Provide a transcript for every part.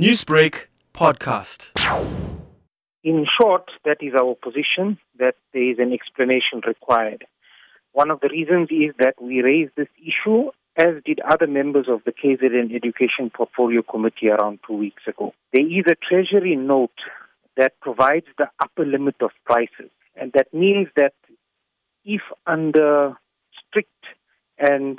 Newsbreak podcast. In short, that is our position that there is an explanation required. One of the reasons is that we raised this issue, as did other members of the KZN Education Portfolio Committee around two weeks ago. There is a Treasury note that provides the upper limit of prices, and that means that if under strict and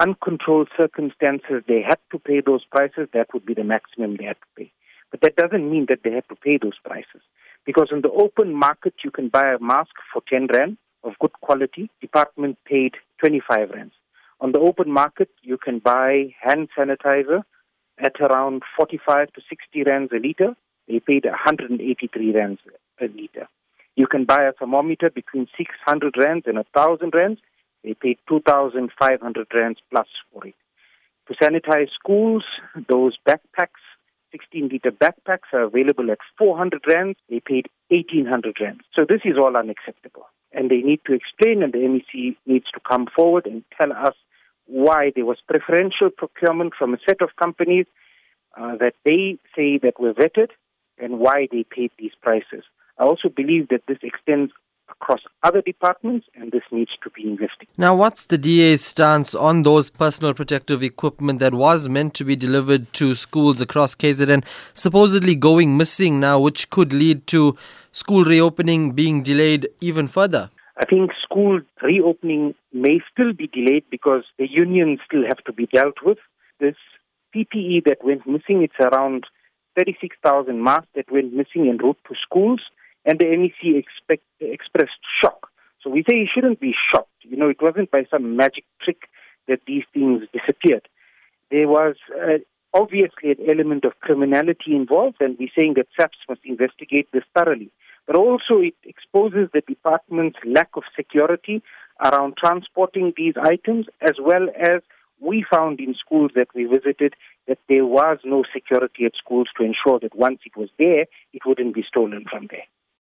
uncontrolled circumstances they had to pay those prices, that would be the maximum they had to pay. But that doesn't mean that they had to pay those prices. Because in the open market, you can buy a mask for 10 rand of good quality. Department paid 25 rands. On the open market, you can buy hand sanitizer at around 45 to 60 rands a liter. They paid 183 rands a liter. You can buy a thermometer between 600 rands and 1,000 rands. They paid 2,500 rands plus for it. To sanitize schools, those backpacks 16 liter backpacks are available at 400 rands. They paid 1800 rands. So this is all unacceptable. And they need to explain, and the MEC needs to come forward and tell us why there was preferential procurement from a set of companies uh, that they say that were vetted and why they paid these prices. I also believe that this extends across other departments, and this needs to be investigated. Now, what's the DA's stance on those personal protective equipment that was meant to be delivered to schools across KZN, supposedly going missing now, which could lead to school reopening being delayed even further? I think school reopening may still be delayed because the unions still have to be dealt with. This PPE that went missing, it's around 36,000 masks that went missing en route to schools and the MEC expect, expressed shock. So we say he shouldn't be shocked. You know, it wasn't by some magic trick that these things disappeared. There was uh, obviously an element of criminality involved, and we're saying that SAPS must investigate this thoroughly. But also, it exposes the department's lack of security around transporting these items, as well as we found in schools that we visited that there was no security at schools to ensure that once it was there, it wouldn't be stolen from there.